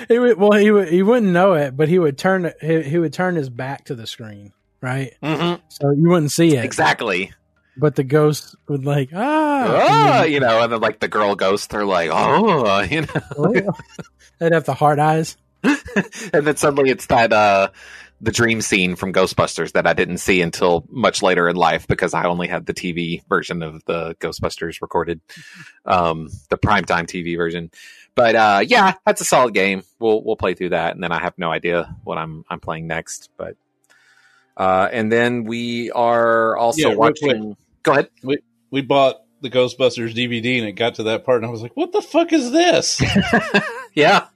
He would, well, he would, he wouldn't know it, but he would turn he, he would turn his back to the screen, right? Mm-hmm. So you wouldn't see it. Exactly. but the ghost would like ah, Ah, and you know, and then like the girl ghosts, they're like, oh, you know, then- they'd have the hard eyes. and then suddenly it's that uh the dream scene from Ghostbusters that I didn't see until much later in life because I only had the TV version of the Ghostbusters recorded, um, the primetime TV version. But uh, yeah, that's a solid game. We'll we'll play through that, and then I have no idea what I'm I'm playing next. But uh, and then we are also Yeah, watching. Go ahead. We We bought the Ghostbusters DVD and it got to that part and I was like, what the fuck is this? Yeah,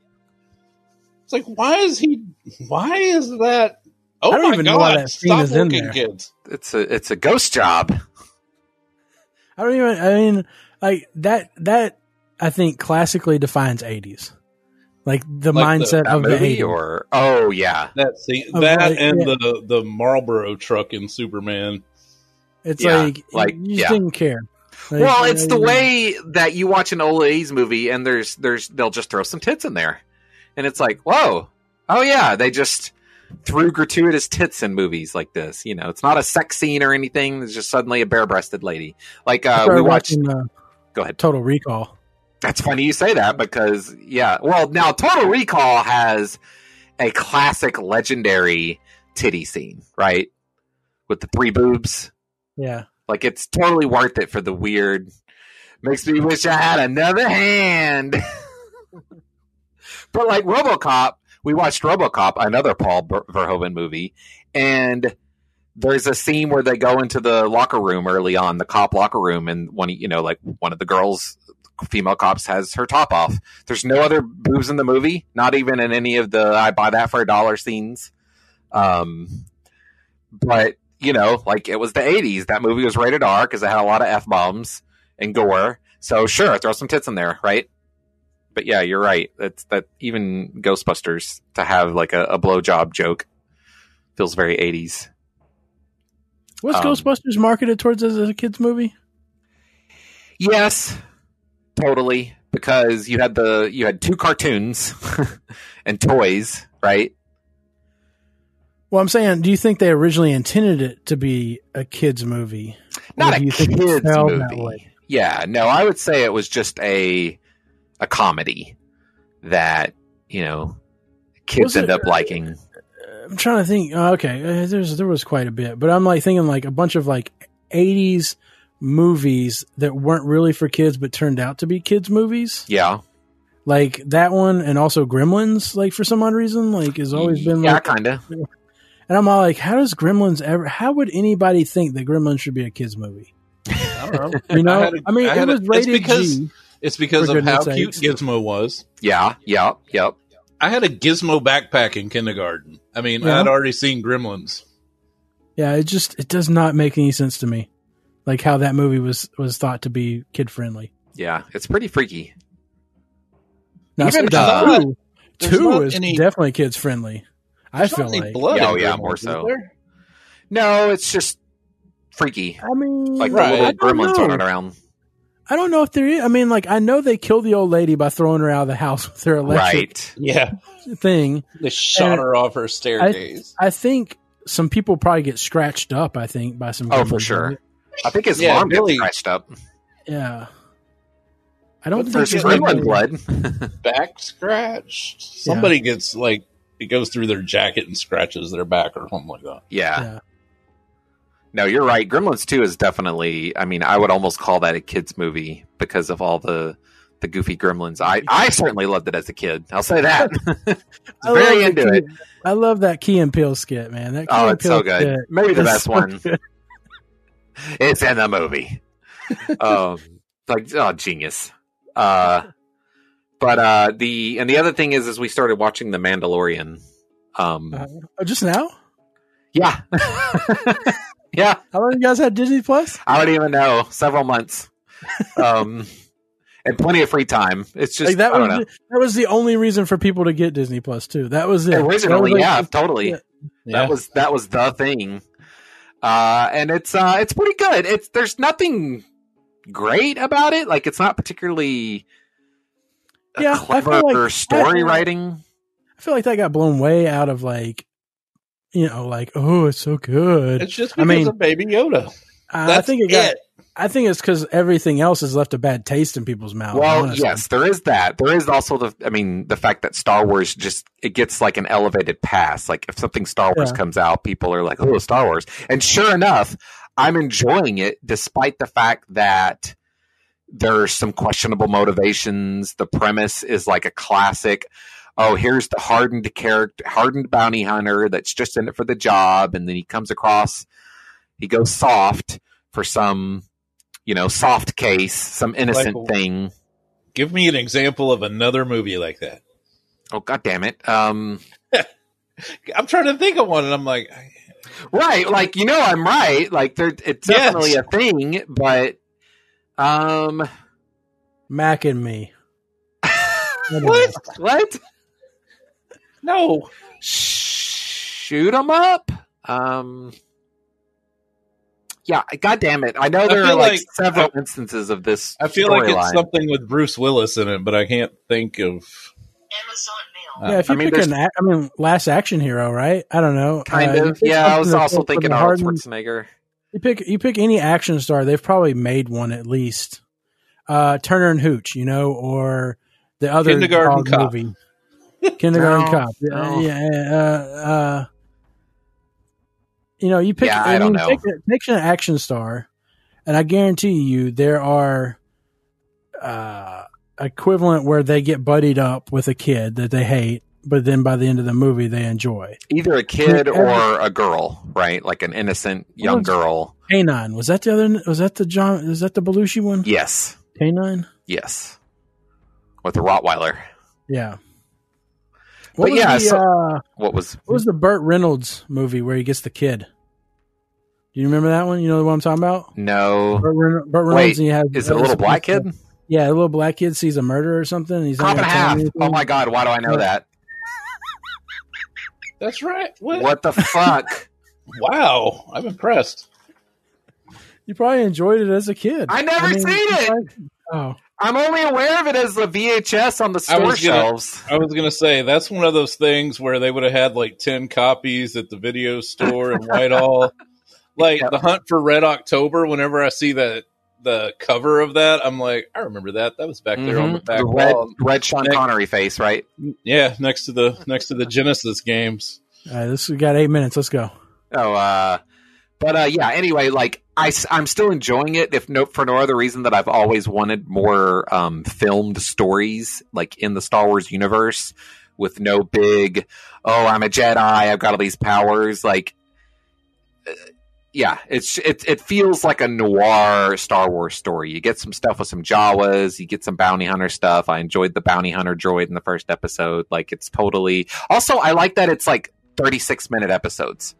It's like, why is he? Why is that? Oh I don't my even god! know why that scene Stop is in there. kids. it's a it's a ghost job. I don't even. I mean, like that. That I think classically defines '80s, like the Like mindset That of the '80s. or oh yeah, That scene, that right, and yeah. the the Marlboro truck in Superman. It's Yeah, like, like, you just yeah. didn't care. Like, well, it's the way that you watch an old 80s movie and there's there's they'll just throw some tits in there. And it's like, whoa. Oh yeah, they just threw gratuitous tits in movies like this. You know, it's not a sex scene or anything. It's just suddenly a bare-breasted lady. Like uh, we watched. watching, uh, Go ahead. Total Recall. That's funny you say that because yeah. Well, now Total Recall has a classic, legendary titty scene, right? With the three boobs. Yeah, Like it's totally worth it for the weird. Makes me wish I had another hand. but like RoboCop, we watched RoboCop, another Paul Verhoeven movie, and there's a scene where they go into the locker room early on, the cop locker room, and one, you know, like one of the girls, female cops, has her top off. There's no other boobs in the movie, not even in any of the "I buy that for a dollar" scenes. Um, but you know, like it was the 80s. That movie was rated R because it had a lot of F bombs and gore. So sure, throw some tits in there, right? But yeah, you're right. That's that even Ghostbusters to have like a, a blowjob joke feels very 80s. was Um, Ghostbusters marketed towards as a kids movie? Yes, totally. Because you had the you had two cartoons and toys, right? Well, I'm saying, do you think they originally intended it to be a kids movie? Not a do you think it kids movie. Yeah, no, I would say it was just a a comedy that you know kids Was end it- up liking. I'm trying to think. oh, okay, uh, there's there was quite a bit, but I'm like thinking like a bunch of like '80s movies that weren't really for kids but turned out to be kids movies, Yeah, like that one, and also Gremlins. Like for some odd reason, like has always been yeah, like, kind of. and I'm all like, how does Gremlins ever? How would anybody think that Gremlins should be a kids movie? I don't know. You know, I had a- I mean, I it had a- was it's rated because- G. It's because For of how goodness cute sakes. Gizmo was. Yeah, yeah, yep. I had a Gizmo backpack in kindergarten. I mean, Yeah. I'd already seen Gremlins. Yeah, it just it does not make any sense to me, like how that movie was was thought to be kid friendly. Yeah, it's pretty freaky. Now, Even so not- two, there's two is any- definitely kids friendly. I There's feel like. blood Yeah, oh, yeah, more so. No, it's just freaky. I mean, Like Right. the little gremlins know. running around. I don't know if there is. I mean, like I know they killed the old lady by throwing her out of the house with her electric Right. Yeah, thing. they shot And her off her staircase. I think some people probably get scratched up. I think by some. Oh, for gremlins, sure. right? I think his Yeah, mom Billy- gets scratched up. Yeah. I don't But think gremlin blood. back scratched. Somebody gets like it goes through their jacket and scratches their back or something like that. yeah. Yeah. No, you're right. Gremlins 2 is definitely I mean, I would almost call that a kids movie because of all the the goofy gremlins. I I certainly loved it as a kid. I'll say that. I Very into it. I love that Key and Peele skit, man. That Key Oh, it's so good. skit Maybe the best so one. good. It's in the movie. um, like oh, genius. Uh, but uh, the and the other thing is, is we started watching The Mandalorian. Um, Uh, just now? yeah, yeah. How long you guys had Disney Plus? I don't even know. Several months. Um, and plenty of free time. It's just like that I was don't know. the, that was the only reason for people to get Disney Plus too. That was it. That was like- yeah, totally. yeah. That was that was the thing. Uh, and it's uh, it's pretty good. It's there's nothing great about it. Like it's not particularly a Yeah, I feel clever like- story I- writing. I feel like that got blown way out of like, you know, like oh, it's so good. It's just I because mean- of Baby Yoda. I That's think it got. it. I think it's because everything else has left a bad taste in people's mouths. Well, honestly. yes, there is that. There is also the, I mean, the fact that Star Wars just it gets like an elevated pass. Like if something Star Wars Yeah. comes out, people are like, "Oh, Star Wars!" And sure enough, I'm enjoying it despite the fact that there's some questionable motivations. The premise is like a classic. Oh, here's the hardened character, hardened bounty hunter that's just in it for the job, and then he comes across, he goes soft for some, you know, soft case, some innocent Like- thing. Give me an example of another movie like that. Oh god damn it. Um I'm trying to think of one, and I'm like, right, like you know I'm right. Like there it's Yes. definitely a thing, but um Mac and me. what? What? No. Shoot them up? Um yeah, god damn it. I know there are like, like- several instances of this. I feel like it's storyline. something with Bruce Willis in it, but I can't think of. Amazon Mail. Uh, Yeah, if you I mean, pick an, ac- I mean, Last Action Hero, right? I don't know. kind Uh, of. Yeah, I was also that's thinking from Arnold Harden- Schwarzenegger. You pick you pick any action star, they've probably made one at least. Uh, Turner and Hooch, you know, or the other Kindergarten dog Cop. movie. Kindergarten No, Cop. Yeah, no. yeah. Uh, uh, you know, you pick. Yeah, I don't know. Pick, pick an action star, and I guarantee you there are uh, equivalent where they get buddied up with a kid that they hate, but then by the end of the movie they enjoy. Either a kid or a girl, right? Like an innocent young girl. K-9 was that the other? Was that the John? Is that the Belushi one? Yes. K-9. Yes. With the Rottweiler. Yeah. But What was yeah, the, so- uh, What was what was the Burt Reynolds movie where he gets the kid? Do you remember that one? You know what I'm talking about? no Burt, Ren- Burt Wait, Reynolds. and he has, is it a little black kid? Yeah, a little black kid sees a murder or something. And he's Cop and a half. Oh my god, why do I know that? That's right. What? What the fuck? Wow, I'm impressed. You probably enjoyed it as a kid. I never seen it. probably- Oh, I'm only aware of it as the VHS on the store was gonna- shelves. I was gonna say that's one of those things where they would have had like ten copies at the video store in Whitehall. Like Yeah. the Hunt for Red October. Whenever I see that the cover of that, I'm like, I remember that. That was back there on the Mhm. back The red, wall. red Sean Nick- Connery face, right? Yeah, next to the next to the Genesis games. all right. This we got eight minutes. Let's go. Oh, uh, but uh, yeah. Anyway, like I, am still enjoying it. If no, for no other reason that I've always wanted more um, filmed stories, like in the Star Wars universe, with no big, oh, I'm a Jedi, I've got all these powers. Like, uh, yeah, it's it it feels like a noir Star Wars story. You get some stuff with some Jawas, you get some bounty hunter stuff. I enjoyed the bounty hunter droid in the first episode. Like, it's totally. Also, I like that it's like 36 minute episodes.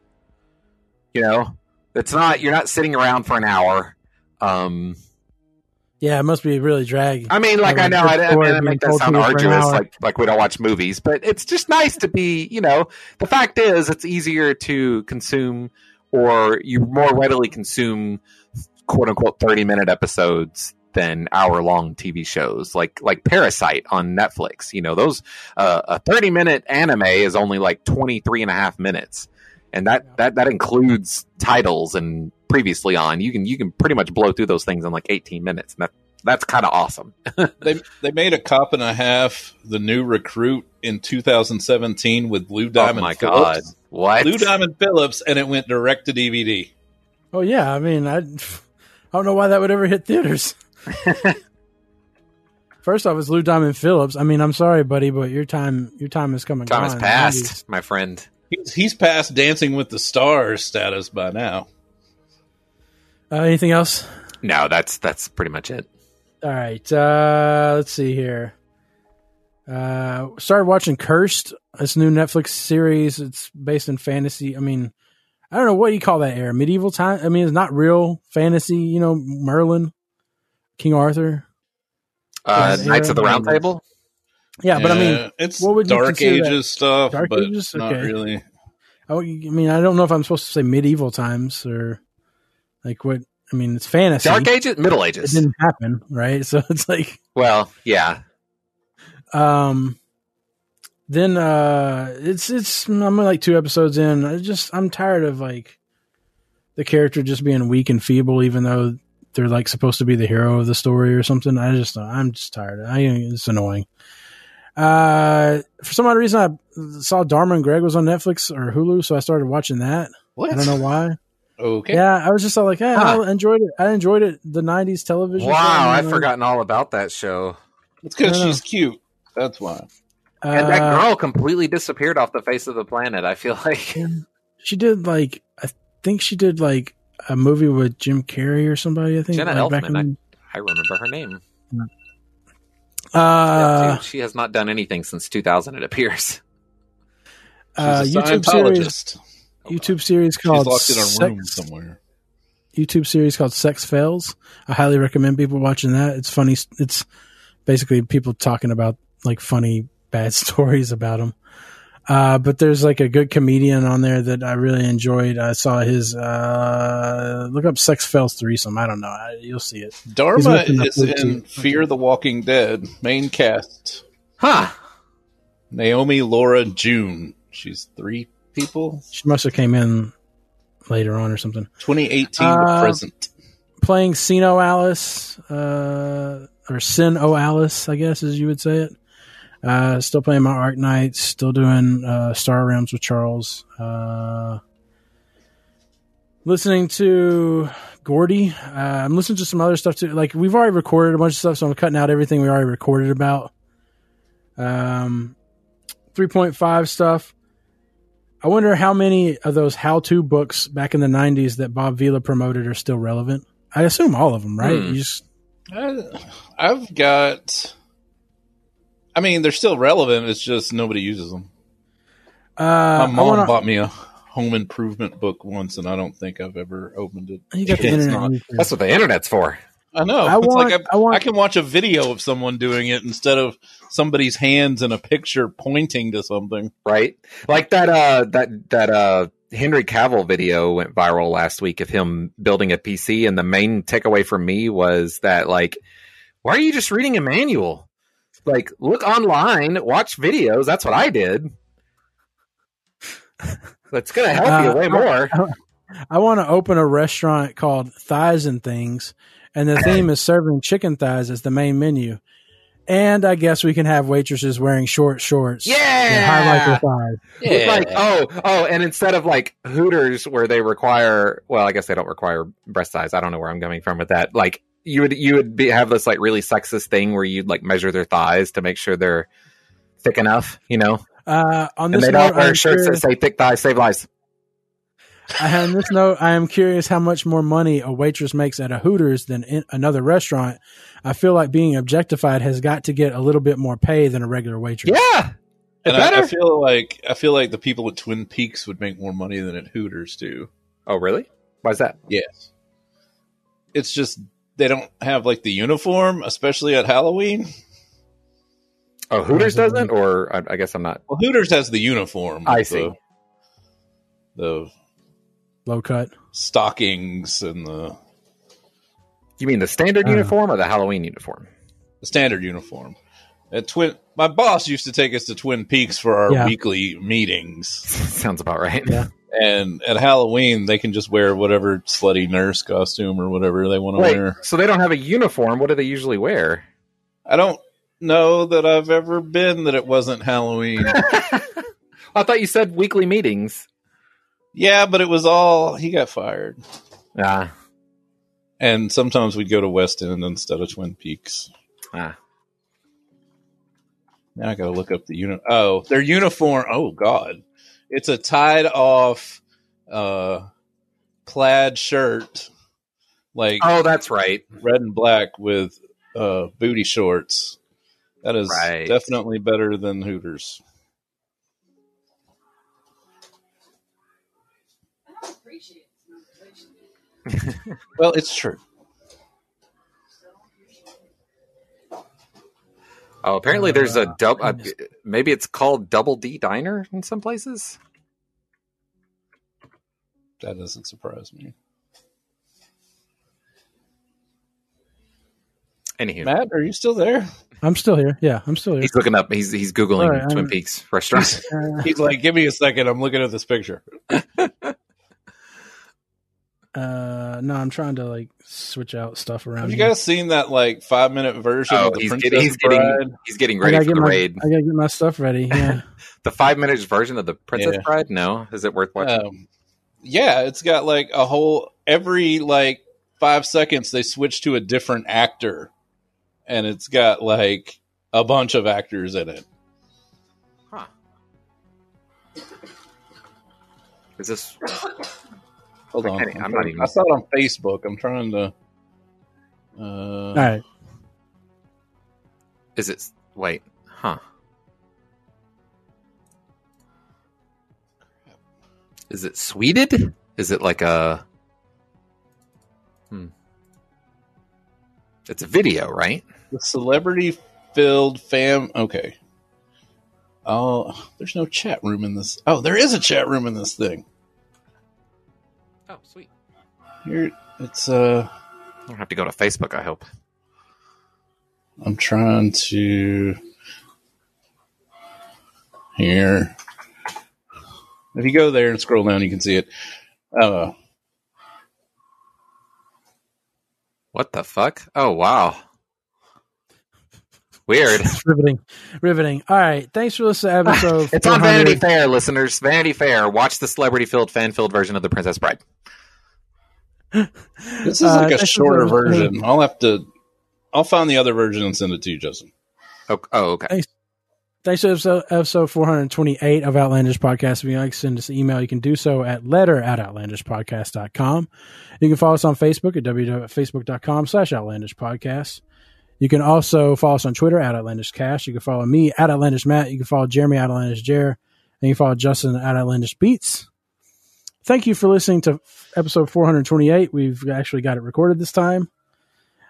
You know, it's not you're not sitting around for an hour. Um, Yeah, it must be really drag. I mean, like I I know I, I, mean, I make that sound to you for an arduous, like like we don't watch movies, but it's just nice to be. You know, the fact is, it's easier to consume, or you more readily consume, quote unquote, thirty minute episodes than hour long TV shows like like Parasite on Netflix. You know, those uh, a 30 minute anime is only like 23 and a half minutes. And that, that, that includes titles and previously on. You can you can pretty much blow through those things in like 18 minutes. And that that's kind of awesome. They they made a cop and a half, the new recruit in 2017 with Blue oh Diamond. oh my Phillips. god. What? Blue Diamond Phillips, and it went direct to DVD. Oh yeah, I mean, I, I don't know why that would ever hit theaters. First off, it's Lou Diamond Phillips. I mean, I'm sorry, buddy, but your time your time is coming. Time has gone. passed, my friend. He's, he's past Dancing with the Stars status by now. Uh, anything else? No, that's that's pretty much it. All right. Uh, let's see here. Uh, started watching Cursed. This new Netflix series. It's based in fantasy. I mean, I don't know what you call that era. Medieval time. I mean, it's not real fantasy. You know, Merlin, King Arthur. Uh, Yeah, Knights of the. Round Table. Yeah, but I mean, it's what would you Dark consider that? Ages stuff, Dark but Ages? not really. I, I mean, I don't know if I'm supposed to say medieval times or like what. I mean, it's fantasy. Dark Ages, Middle Ages. It didn't happen, right? So it's like, Well, yeah. um, then uh, it's it's I'm like two episodes in. I just I'm tired of like the character just being weak and feeble, even though they're like supposed to be the hero of the story or something. I just I'm just tired. I it's annoying. Uh, for some odd reason, I saw Dharma and Greg was on Netflix or Hulu, so I started watching that. What? I don't know why. Okay. Yeah, I was just all like, hey, Huh. I enjoyed it. I enjoyed it. The '90s television. show, Wow, I've know. forgotten all about that show. It's because I know. she's cute. That's why. And that Uh, girl completely disappeared off the face of the planet. I feel like she did like I think she did like a movie with Jim Carrey or somebody. I think Jenna like, back Elfman, in- I remember her name. Uh, Yeah, too. she has not done anything since 2000. It appears. uh, a YouTube series. YouTube series She's called locked in a room Sex, somewhere. YouTube series called Sex Fails. I highly recommend people watching that. It's funny. It's basically people talking about like funny bad stories about them. Uh, but there's like a good comedian on there that I really enjoyed. I saw his, uh, look up Sex Fails threesome. I don't know. I, you'll see it. Dharma He's looking up is in YouTube. Fear the Walking Dead main cast. Huh. Naomi Laura June. She's three people. She must have came in later on or something. 2018 Uh, to present. Playing SINoALICE, uh, or Sin O Alice, I guess as you would say it. Uh, still playing my Arknights, still doing uh, Star Realms with Charles. Uh, listening to Gordy. Uh, I'm listening to some other stuff too. Like we've already recorded a bunch of stuff, so I'm cutting out everything we already recorded about. Um, 3.5 stuff. I wonder how many of those how-to books back in the '90s that Bob Vila promoted are still relevant. I assume all of them, right? Hmm. You just I, I've got. I mean, they're still relevant. It's just nobody uses them. uh, My mom wanna- bought me a home improvement book once, and I don't think I've ever opened it. You got the internet. not. That's what the internet's for. I know. I it's want- like I, I want- I can watch a video of someone doing it instead of somebody's hands in a picture pointing to something. right? Like that uh that that uh Henry Cavill video went viral last week of him building a PC and the main takeaway from me was that like why are you just reading a manual? Like look online, watch videos. That's what I did. That's going to help Uh, you way more. I want to open a restaurant called Thighs and Things, and the theme is serving chicken thighs as the main menu. And I guess we can have waitresses wearing short shorts. that highlight their Yeah. thighs. Like oh oh, and instead of like Hooters where they require, well, I guess they don't require breast size. I don't know where I'm coming from with that. Like you would you would be have this like really sexist thing where you'd like measure their thighs to make sure they're thick enough, you know. Uh, on And this they don't note, wear I'm shirts curious, that say "thick thighs save lives." on this note, I am curious how much more money a waitress makes at a Hooters than in another restaurant. I feel like being objectified has got to get a little bit more pay than a regular waitress. Yeah, And I, I feel like I feel like the people at Twin Peaks would make more money than at Hooters do. Oh, really? Why's that? Yes. It's just they don't have like the uniform, especially at Halloween. Oh, Hooters doesn't, or I, I guess I'm not. Well, Hooters has the uniform. I see. The, the Low cut. stockings and the, You mean the standard Uh. uniform or the Halloween uniform? the standard uniform. At Twin, my boss used to take us to Twin Peaks for our Yeah. weekly meetings, Sounds about right. Yeah. And at Halloween they can just wear whatever slutty nurse costume or whatever they want to Wait, wear. so they don't have a uniform? What do they usually wear? I don't know that I've ever been that it wasn't Halloween. I thought you said weekly meetings. yeah, but it was all he got fired. Ah, And sometimes we'd go to West End instead of Twin Peaks. ah. Now I gotta look up the uni. Oh, their uniform. Oh God, it's a tied off, uh, plaid shirt, like Oh, that's right. red and black with uh booty shorts. That is Right. definitely better than Hooters. Well, it's true. Oh, apparently there's a Uh, double. Uh, maybe it's called Double D Diner in some places. That doesn't surprise me. Anywho, Matt, are you still there? I'm still here. Yeah, I'm still here. he's looking up. He's he's googling All right, Twin I'm- Peaks restaurant. Uh, He's like, "Give me a second. I'm looking at this picture." Uh, no, I'm trying to like switch out stuff around. Have you here. guys seen that like five minute version Oh, of the he's Princess getting, he's Bride? getting he's getting ready for get the my raid. I gotta get my stuff ready. Yeah. The five minutes version of the Princess Yeah. Bride. No, is it worth watching? Um, yeah, it's got like a whole every like five seconds they switch to a different actor, and it's got like a bunch of actors in it. Huh. Is this? Hold on, I can't- I'm I'm not even- I saw it on Facebook. I'm trying to. Uh, All right. Is it? Wait. Huh. Is it sweeted? Is it like a? Hmm. It's a video, right? The celebrity filled fam. Okay. Oh, there's no chat room in this. Oh, there is a chat room in this thing. Oh, sweet. Here, it's uh. I don't have to go to Facebook. I hope. I'm trying to. Here. If you go there and scroll down, you can see it. Uh, What the fuck? Oh wow. Weird. It's riveting. Riveting. All right. Thanks for listening to episode. it's on 400. Vanity Fair, listeners. Vanity Fair. Watch the celebrity-filled, fan-filled version of The Princess Bride. this is Uh, like a shorter a- version. I'll have to. I'll find the other version and send it to you, Justin. Oh, oh okay. Thanks to episode, episode 428 of Outlandish Podcast. If you'd like to send us an email, you can do so at letter at outlandishpodcast.com. You can follow us on Facebook at www.facebook.com slash outlandish podcast. You can also follow us on Twitter at Outlandish Cash. You can follow me at Outlandish Matt. You can follow Jeremy at Outlandish Jer. And you can follow Justin at Outlandish Beats. Thank you for listening to episode 428. We've actually got it recorded this time.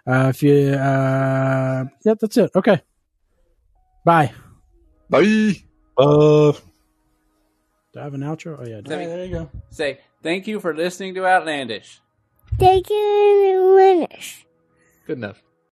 Uh, if you, uh, yeah, that's it. Okay. Bye. Bye. Uh, Do I have an outro? Oh, yeah. I. Say- there you go. Say, thank you for listening to Outlandish. Thank you, Outlandish. Good enough.